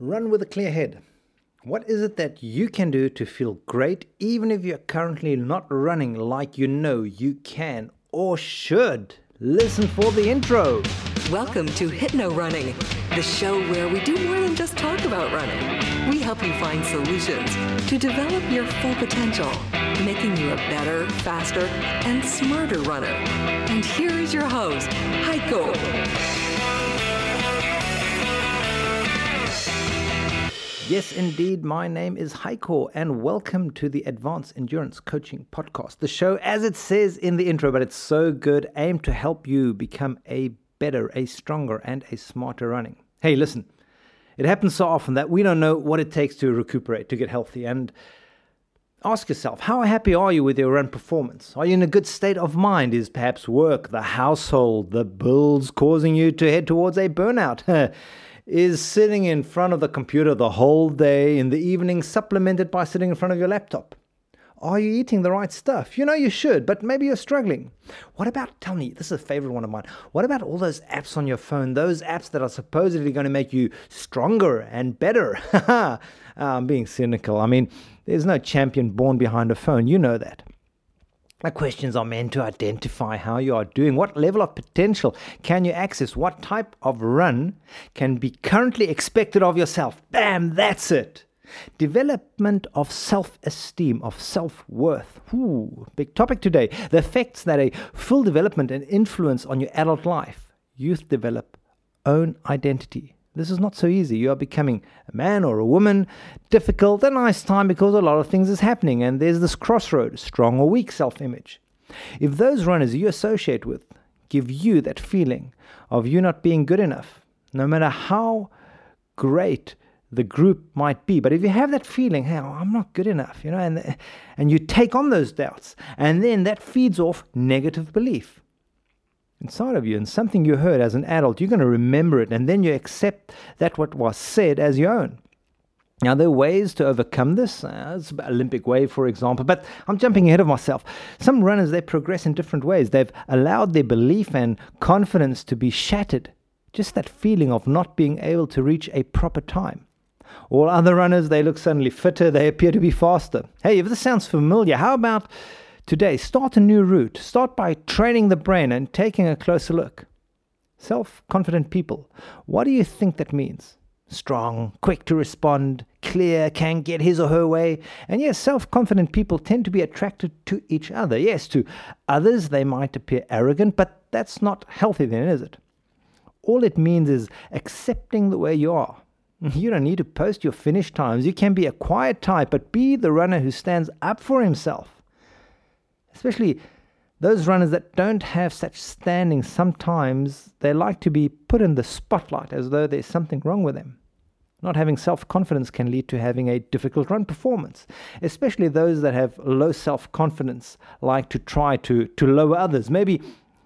Run with a clear head. What is it that you can do to feel great even if you're currently not running like you know you can or should? Listen for the intro. Welcome to Hypno Running, the show where we do more than just talk about running. We help you find solutions to develop your full potential, making you a better, faster, and smarter runner. And here is your host, Heiko. Yes, indeed. My name is Heiko, and welcome to the Advanced Endurance Coaching Podcast. The show, as it says in the intro, but it's so good, aimed to help you become a better, a stronger, and a smarter running. Hey, listen, it happens so often that we don't know what it takes to recuperate, to get healthy. And ask yourself, how happy are you with your run performance? Are you in a good state of mind? Is perhaps work, the household, the bills causing you to head towards a burnout? is sitting in front of the computer the whole day, in the evening, supplemented by sitting in front of your laptop? Are you eating the right stuff? You know you should, but maybe you're struggling. What about, tell me, this is a favorite one of mine. What about all those apps on your phone, those apps that are supposedly going to make you stronger and better? I'm being cynical. I mean, there's no champion born behind a phone. You know that. My questions are meant to identify how you are doing, what level of potential can you access, what type of run can be currently expected of yourself. Bam, that's it. Development of self esteem, of self worth. Ooh, big topic today. The effects that a full development and influence on your adult life. Youth develop own identity. This is not so easy. You are becoming a man or a woman. Difficult, a nice time because a lot of things is happening, and there's this crossroad strong or weak self image. If those runners you associate with give you that feeling of you not being good enough, no matter how great the group might be. But if you have that feeling, hey, I'm not good enough, you know, and, and you take on those doubts, and then that feeds off negative belief inside of you and something you heard as an adult, you're going to remember it and then you accept that what was said as your own. Now, there are ways to overcome this. Uh, Olympic wave, for example, but I'm jumping ahead of myself. Some runners, they progress in different ways. They've allowed their belief and confidence to be shattered. Just that feeling of not being able to reach a proper time. All other runners, they look suddenly fitter, they appear to be faster. Hey, if this sounds familiar, how about Today, start a new route. Start by training the brain and taking a closer look. Self confident people, what do you think that means? Strong, quick to respond, clear, can get his or her way. And yes, self confident people tend to be attracted to each other. Yes, to others they might appear arrogant, but that's not healthy then, is it? All it means is accepting the way you are. You don't need to post your finish times. You can be a quiet type, but be the runner who stands up for himself especially those runners that don't have such standing, sometimes they like to be put in the spotlight as though there's something wrong with them. Not having self confidence can lead to having a difficult run performance, especially those that have low self confidence like to try to, to lower others. Maybe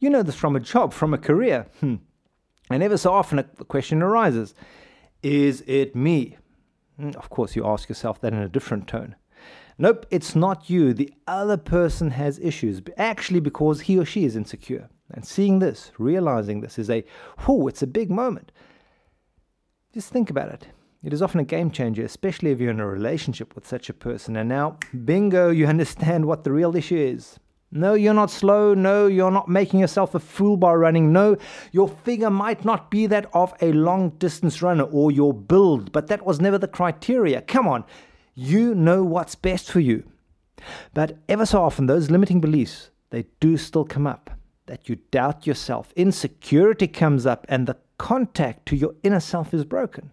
you know this from a job, from a career. Hmm. And ever so often a, the question arises Is it me? Hmm, of course, you ask yourself that in a different tone. Nope, it's not you. The other person has issues, actually, because he or she is insecure. And seeing this, realizing this, is a whoo, it's a big moment. Just think about it. It is often a game changer, especially if you're in a relationship with such a person. And now, bingo, you understand what the real issue is. No, you're not slow. No, you're not making yourself a fool by running. No, your figure might not be that of a long distance runner or your build, but that was never the criteria. Come on, you know what's best for you. But ever so often, those limiting beliefs, they do still come up. That you doubt yourself, insecurity comes up, and the contact to your inner self is broken.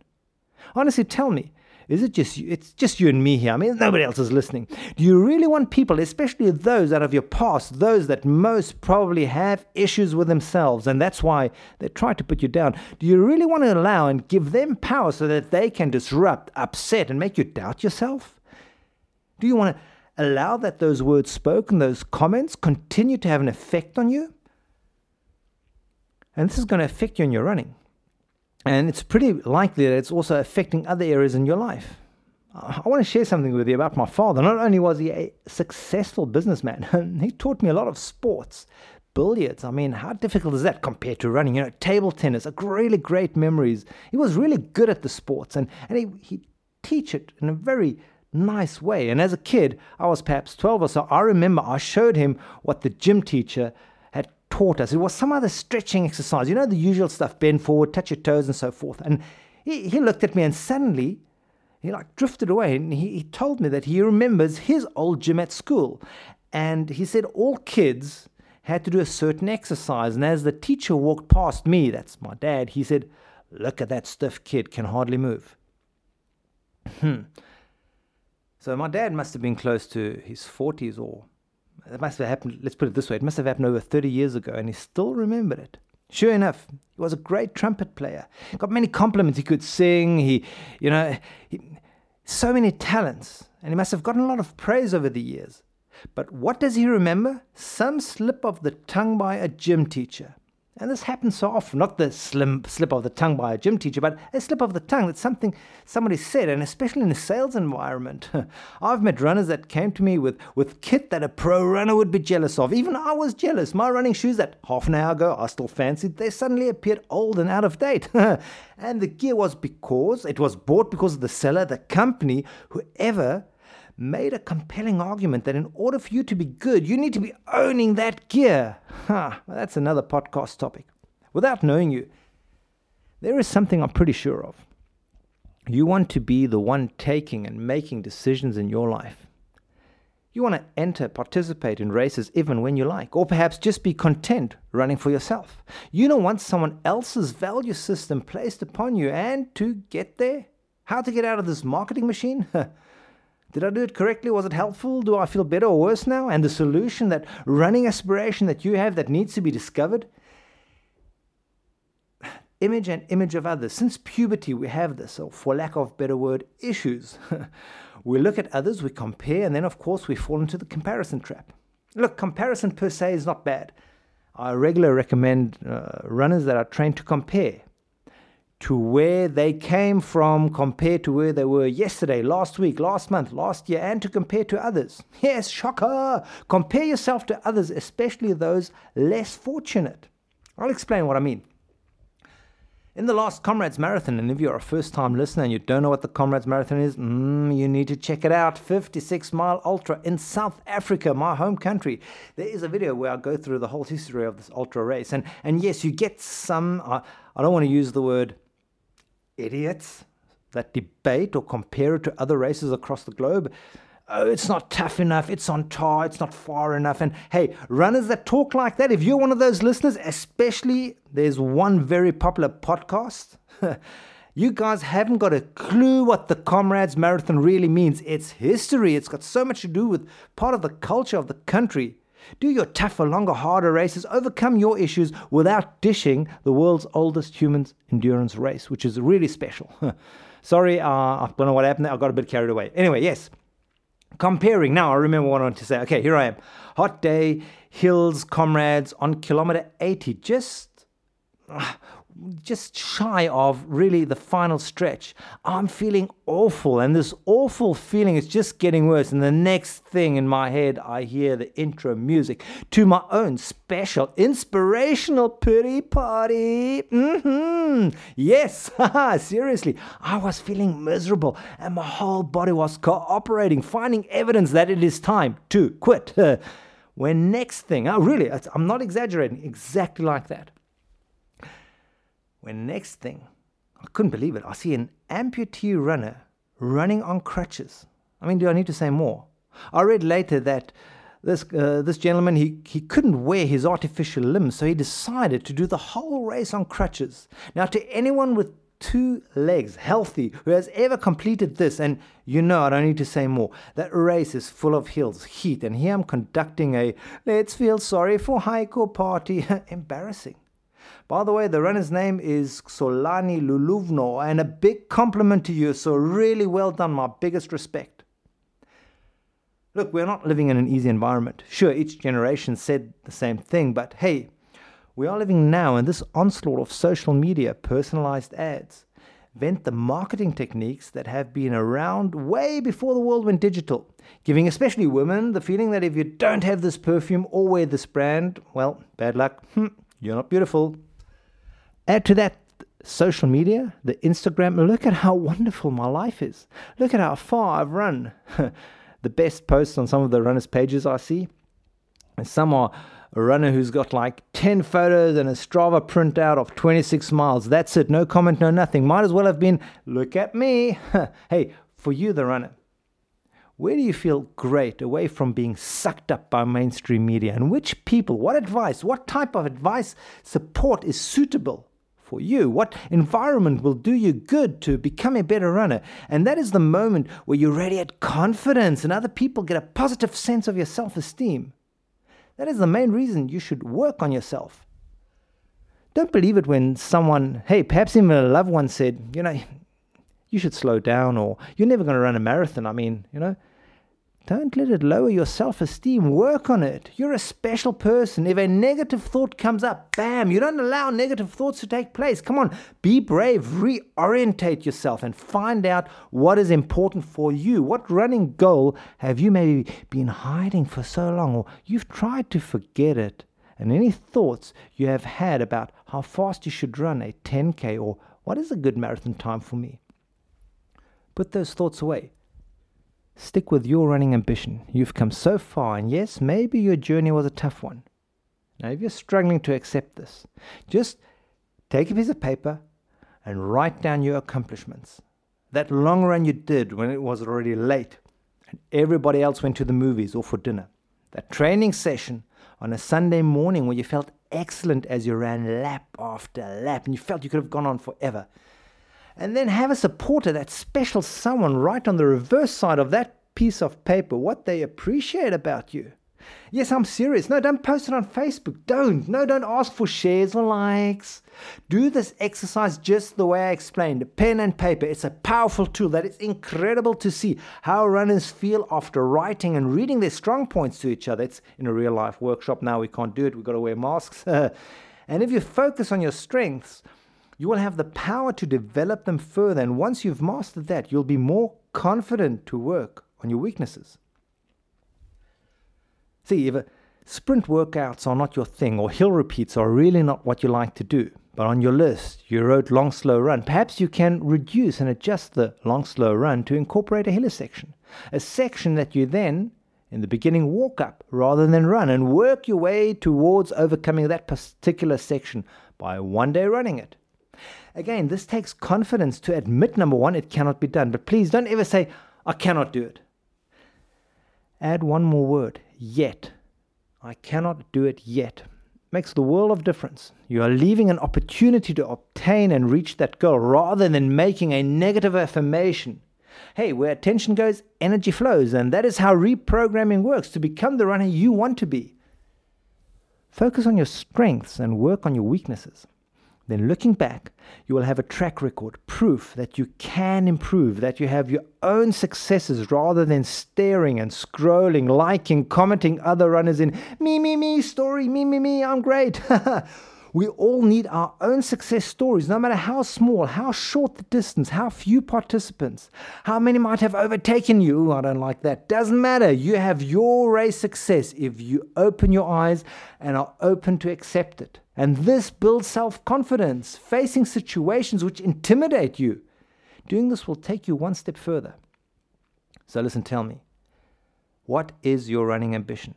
Honestly, tell me, is it just you? It's just you and me here. I mean, nobody else is listening. Do you really want people, especially those out of your past, those that most probably have issues with themselves, and that's why they try to put you down? Do you really want to allow and give them power so that they can disrupt, upset, and make you doubt yourself? Do you want to allow that those words spoken, those comments, continue to have an effect on you? And this is going to affect you in your running. And it's pretty likely that it's also affecting other areas in your life. I want to share something with you about my father. Not only was he a successful businessman, he taught me a lot of sports, billiards. I mean, how difficult is that compared to running? You know, table tennis, really great memories. He was really good at the sports and, and he, he teach it in a very nice way. And as a kid, I was perhaps 12 or so, I remember I showed him what the gym teacher taught us. It was some other stretching exercise, you know, the usual stuff bend forward, touch your toes, and so forth. And he, he looked at me and suddenly he like drifted away and he, he told me that he remembers his old gym at school. And he said all kids had to do a certain exercise. And as the teacher walked past me, that's my dad, he said, Look at that stiff kid, can hardly move. Hmm. So my dad must have been close to his 40s, or it must have happened, let's put it this way, it must have happened over 30 years ago, and he still remembered it. Sure enough, he was a great trumpet player. Got many compliments. He could sing. He, you know, he, so many talents, and he must have gotten a lot of praise over the years. But what does he remember? Some slip of the tongue by a gym teacher. And this happens so often, not the slim slip of the tongue by a gym teacher, but a slip of the tongue that's something somebody said, and especially in a sales environment. I've met runners that came to me with, with kit that a pro runner would be jealous of. Even I was jealous. My running shoes that half an hour ago I still fancied, they suddenly appeared old and out of date. and the gear was because it was bought because of the seller, the company, whoever made a compelling argument that in order for you to be good, you need to be owning that gear. Huh, that's another podcast topic. Without knowing you, there is something I'm pretty sure of. You want to be the one taking and making decisions in your life. You want to enter, participate in races even when you like, or perhaps just be content running for yourself. You don't want someone else's value system placed upon you and to get there. How to get out of this marketing machine? Did I do it correctly? Was it helpful? Do I feel better or worse now? And the solution, that running aspiration that you have that needs to be discovered, image and image of others. Since puberty, we have this, or for lack of better word, issues. we look at others, we compare, and then, of course, we fall into the comparison trap. Look, comparison per se is not bad. I regularly recommend uh, runners that are trained to compare to where they came from compared to where they were yesterday, last week, last month, last year, and to compare to others. Yes, shocker! Compare yourself to others, especially those less fortunate. I'll explain what I mean. In the last Comrades Marathon, and if you're a first time listener and you don't know what the Comrades Marathon is, mm, you need to check it out. 56 mile ultra in South Africa, my home country. There is a video where I go through the whole history of this ultra race. And, and yes, you get some, uh, I don't want to use the word idiots that debate or compare it to other races across the globe. Oh, it's not tough enough, it's on tar, it's not far enough. And hey, runners that talk like that, if you're one of those listeners, especially there's one very popular podcast. you guys haven't got a clue what the Comrades Marathon really means. It's history, it's got so much to do with part of the culture of the country. Do your tougher, longer, harder races, overcome your issues without dishing the world's oldest human endurance race, which is really special. Sorry, uh, I don't know what happened there. I got a bit carried away. Anyway, yes. Comparing, now I remember what I wanted to say. Okay, here I am. Hot day, hills, comrades on kilometer 80. Just. Uh, just shy of really the final stretch. I'm feeling awful, and this awful feeling is just getting worse. And the next thing in my head, I hear the intro music to my own special inspirational pity party. Mm-hmm. Yes, seriously, I was feeling miserable, and my whole body was cooperating, finding evidence that it is time to quit. when next thing, oh, really, I'm not exaggerating, exactly like that. When next thing, I couldn't believe it. I see an amputee runner running on crutches. I mean, do I need to say more? I read later that this uh, this gentleman he, he couldn't wear his artificial limbs, so he decided to do the whole race on crutches. Now, to anyone with two legs, healthy, who has ever completed this, and you know I don't need to say more. That race is full of hills, heat, and here I'm conducting a let's feel sorry for Heiko party. Embarrassing. By the way, the runner's name is Xolani Luvuno, and a big compliment to you. So, really well done. My biggest respect. Look, we're not living in an easy environment. Sure, each generation said the same thing, but hey, we are living now in this onslaught of social media, personalized ads, vent the marketing techniques that have been around way before the world went digital, giving especially women the feeling that if you don't have this perfume or wear this brand, well, bad luck, hmm, you're not beautiful. Add to that social media, the Instagram, look at how wonderful my life is. Look at how far I've run. the best posts on some of the runners' pages I see. And some are a runner who's got like 10 photos and a Strava printout of 26 miles. That's it. No comment, no nothing. Might as well have been, look at me. hey, for you, the runner, where do you feel great away from being sucked up by mainstream media? And which people, what advice, what type of advice, support is suitable for you? What environment will do you good to become a better runner? And that is the moment where you radiate confidence and other people get a positive sense of your self esteem. That is the main reason you should work on yourself. Don't believe it when someone, hey, perhaps even a loved one said, you know, you should slow down or you're never going to run a marathon. I mean, you know, don't let it lower your self esteem. Work on it. You're a special person. If a negative thought comes up, bam, you don't allow negative thoughts to take place. Come on, be brave, reorientate yourself, and find out what is important for you. What running goal have you maybe been hiding for so long, or you've tried to forget it? And any thoughts you have had about how fast you should run a 10K or what is a good marathon time for me? Put those thoughts away Stick with your running ambition. You've come so far, and yes, maybe your journey was a tough one. Now, if you're struggling to accept this, just take a piece of paper and write down your accomplishments. That long run you did when it was already late and everybody else went to the movies or for dinner. That training session on a Sunday morning where you felt excellent as you ran lap after lap and you felt you could have gone on forever and then have a supporter, that special someone, write on the reverse side of that piece of paper what they appreciate about you. Yes, I'm serious. No, don't post it on Facebook. Don't. No, don't ask for shares or likes. Do this exercise just the way I explained pen and paper. It's a powerful tool that is incredible to see how runners feel after writing and reading their strong points to each other. It's in a real life workshop now. We can't do it. We've got to wear masks. and if you focus on your strengths, you will have the power to develop them further. And once you've mastered that, you'll be more confident to work on your weaknesses. See, if sprint workouts are not your thing, or hill repeats are really not what you like to do, but on your list you wrote long, slow run, perhaps you can reduce and adjust the long, slow run to incorporate a hilly section. A section that you then, in the beginning, walk up rather than run and work your way towards overcoming that particular section by one day running it. Again, this takes confidence to admit, number one, it cannot be done. But please don't ever say, I cannot do it. Add one more word, yet. I cannot do it yet. Makes the world of difference. You are leaving an opportunity to obtain and reach that goal rather than making a negative affirmation. Hey, where attention goes, energy flows, and that is how reprogramming works to become the runner you want to be. Focus on your strengths and work on your weaknesses. Then, looking back, you will have a track record, proof that you can improve, that you have your own successes rather than staring and scrolling, liking, commenting other runners in me, me, me story, me, me, me, I'm great. We all need our own success stories, no matter how small, how short the distance, how few participants, how many might have overtaken you. Ooh, I don't like that. Doesn't matter. You have your race success if you open your eyes and are open to accept it. And this builds self confidence, facing situations which intimidate you. Doing this will take you one step further. So, listen, tell me, what is your running ambition?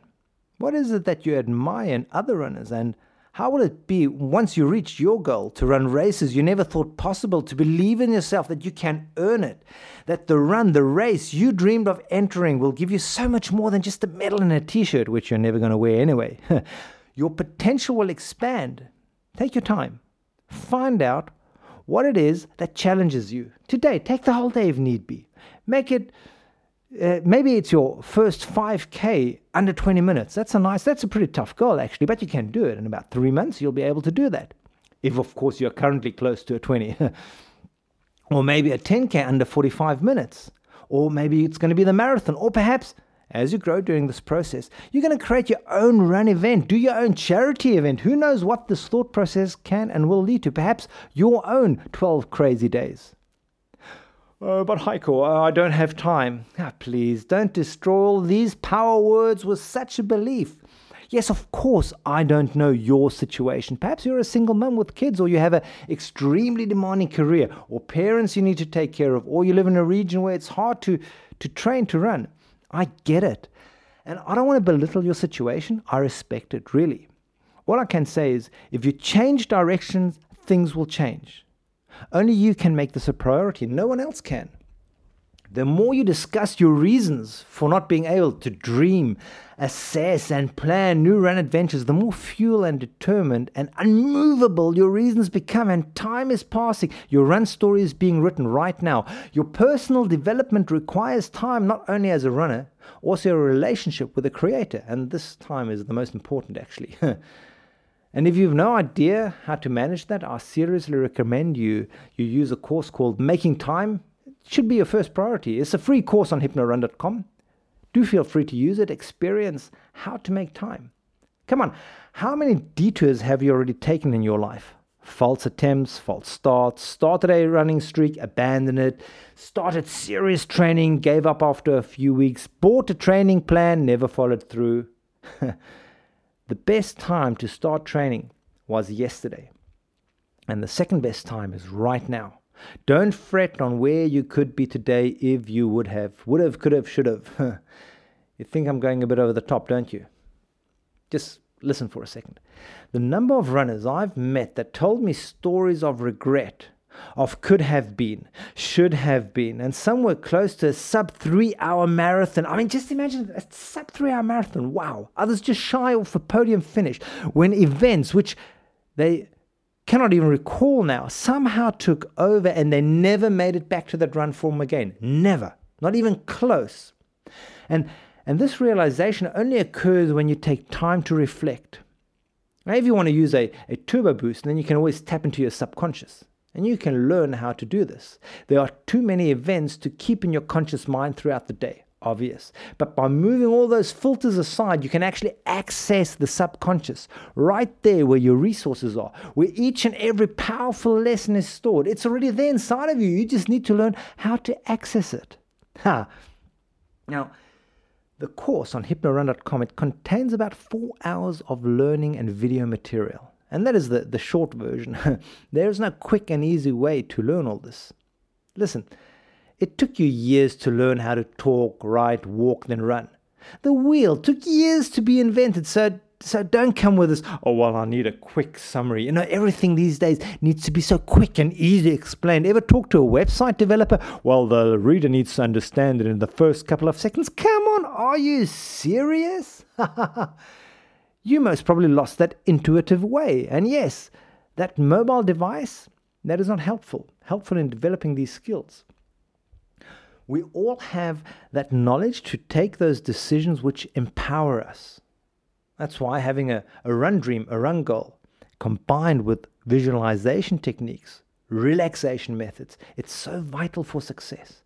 What is it that you admire in other runners and how will it be once you reach your goal to run races you never thought possible, to believe in yourself that you can earn it, that the run, the race you dreamed of entering will give you so much more than just a medal and a t shirt, which you're never going to wear anyway? your potential will expand. Take your time. Find out what it is that challenges you. Today, take the whole day if need be. Make it uh, maybe it's your first 5k under 20 minutes. That's a nice that's a pretty tough goal actually but you can do it in about three months you'll be able to do that. If of course you're currently close to a 20 or maybe a 10k under 45 minutes or maybe it's going to be the marathon or perhaps as you grow during this process you're going to create your own run event do your own charity event. Who knows what this thought process can and will lead to. Perhaps your own 12 crazy days Oh, but Heiko, uh, I don't have time. Ah, please, don't destroy all these power words with such a belief. Yes, of course, I don't know your situation. Perhaps you're a single mum with kids, or you have an extremely demanding career, or parents you need to take care of, or you live in a region where it's hard to, to train to run. I get it. And I don't want to belittle your situation. I respect it, really. All I can say is if you change directions, things will change. Only you can make this a priority, no one else can. The more you discuss your reasons for not being able to dream, assess, and plan new run adventures, the more fuel and determined and unmovable your reasons become, and time is passing. Your run story is being written right now. Your personal development requires time, not only as a runner, also a relationship with a Creator, and this time is the most important actually. And if you've no idea how to manage that, I seriously recommend you you use a course called Making Time should be your first priority. It's a free course on hypnorun.com. Do feel free to use it, experience how to make time. Come on, how many detours have you already taken in your life? False attempts, false starts, started a running streak, abandoned it, started serious training, gave up after a few weeks, bought a training plan, never followed through. the best time to start training was yesterday. And the second best time is right now. Don't fret on where you could be today if you would have, would have, could have, should have. you think I'm going a bit over the top, don't you? Just listen for a second. The number of runners I've met that told me stories of regret, of could have been, should have been, and some were close to a sub three hour marathon. I mean, just imagine a sub three hour marathon. Wow. Others just shy off a podium finish when events which they cannot even recall now, somehow took over and they never made it back to that run form again. Never. Not even close. And, and this realization only occurs when you take time to reflect. Now, if you want to use a, a turbo boost, then you can always tap into your subconscious. And you can learn how to do this. There are too many events to keep in your conscious mind throughout the day obvious. But by moving all those filters aside, you can actually access the subconscious right there where your resources are, where each and every powerful lesson is stored. It's already there inside of you. You just need to learn how to access it. Ha. Now, the course on hypnorun.com it contains about four hours of learning and video material. And that is the, the short version. there is no quick and easy way to learn all this. Listen, it took you years to learn how to talk, write, walk, then run. The wheel took years to be invented, so so don't come with this, oh, well, I need a quick summary. You know, everything these days needs to be so quick and easy explained. Ever talk to a website developer? Well, the reader needs to understand it in the first couple of seconds. Come on, are you serious? you most probably lost that intuitive way. And yes, that mobile device, that is not helpful, helpful in developing these skills we all have that knowledge to take those decisions which empower us. That's why having a, a run dream, a run goal, combined with visualization techniques, relaxation methods, it's so vital for success.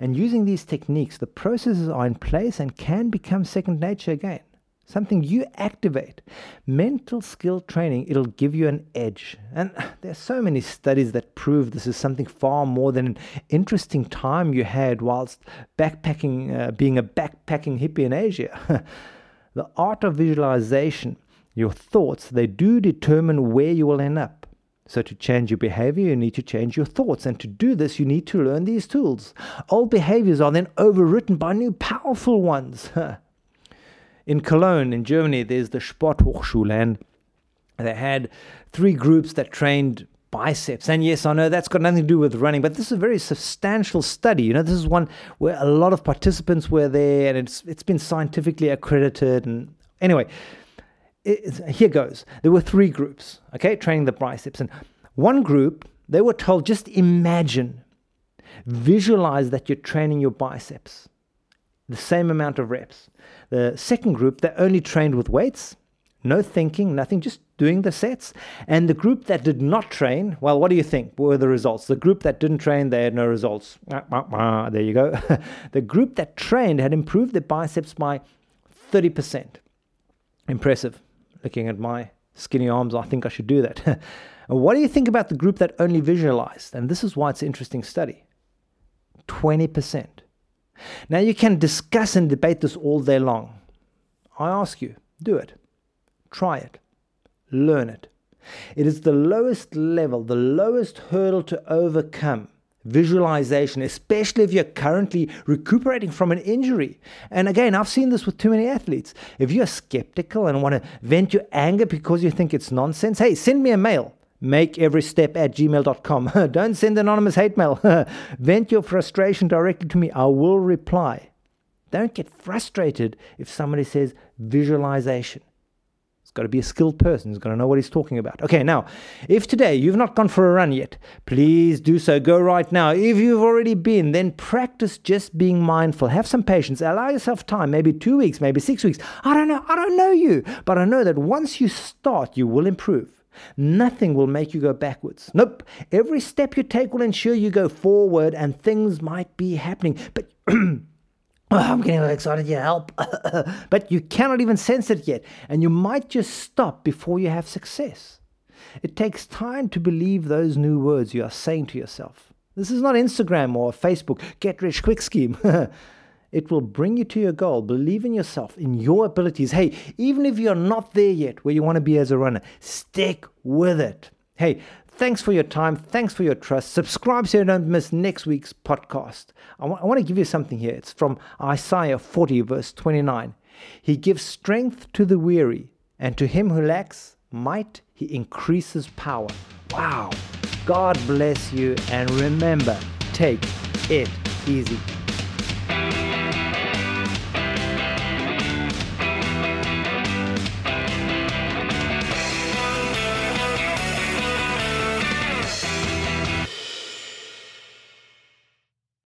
And using these techniques, the processes are in place and can become second nature again something you activate. Mental skill training, it'll give you an edge. And there's so many studies that prove this is something far more than an interesting time you had whilst backpacking, uh, being a backpacking hippie in Asia. the art of visualization, your thoughts, they do determine where you will end up. So, to change your behavior, you need to change your thoughts. And to do this, you need to learn these tools. Old behaviors are then overwritten by new powerful ones. in Cologne, in Germany, there's the Sporthochschule, and they had three groups that trained biceps. And yes, I know that's got nothing to do with running, but this is a very substantial study. You know, this is one where a lot of participants were there, and it's it's been scientifically accredited. And anyway, here goes. There were three groups, okay, training the biceps, and one group they were told just imagine, visualize that you're training your biceps, the same amount of reps. The second group, that only trained with weights, no thinking, nothing, just doing the sets. And the group that did not train, well, what do you think were the results? The group that didn't train, they had no results. There you go. the group that trained had improved their biceps by 30%. Impressive. Looking at my skinny arms, I think I should do that. what do you think about the group that only visualized? And this is why it's an interesting study. 20%. Now, you can discuss and debate this all day long. I ask you, do it. Try it. Learn it. It is the lowest level, the lowest hurdle to overcome visualization, especially if you're currently recuperating from an injury. And again, I've seen this with too many athletes. If you're skeptical and want to vent your anger because you think it's nonsense, hey, send me a mail. Make every step at gmail.com. Don't send anonymous hate mail. vent your frustration directly to me. I will reply. Don't get frustrated if somebody says visualization It's got to be a skilled person who's going to know what he's talking about. Okay, now, if today you've not gone for a run yet, please do so. Go right now. If you've already been, then practice just being mindful. Have some patience. Allow yourself time, maybe two weeks, maybe six weeks. I don't know. I don't know you. But I know that once you start, you will improve. Nothing will make you go backwards. Nope. Every step you take will ensure you go forward and things might be happening. But Oh, I'm getting excited, yeah, help. but you cannot even sense it yet, and you might just stop before you have success. It takes time to believe those new words you are saying to yourself. This is not Instagram or Facebook get rich quick scheme. it will bring you to your goal. Believe in yourself, in your abilities. Hey, even if you're not there yet where you want to be as a runner, stick with it. Hey, Thanks for your time. Thanks for your trust. Subscribe so you don't miss next week's podcast. I, w- I want to give you something here. It's from Isaiah 40, verse 29. He gives strength to the weary, and to him who lacks might, he increases power. Wow. God bless you, and remember, take it easy.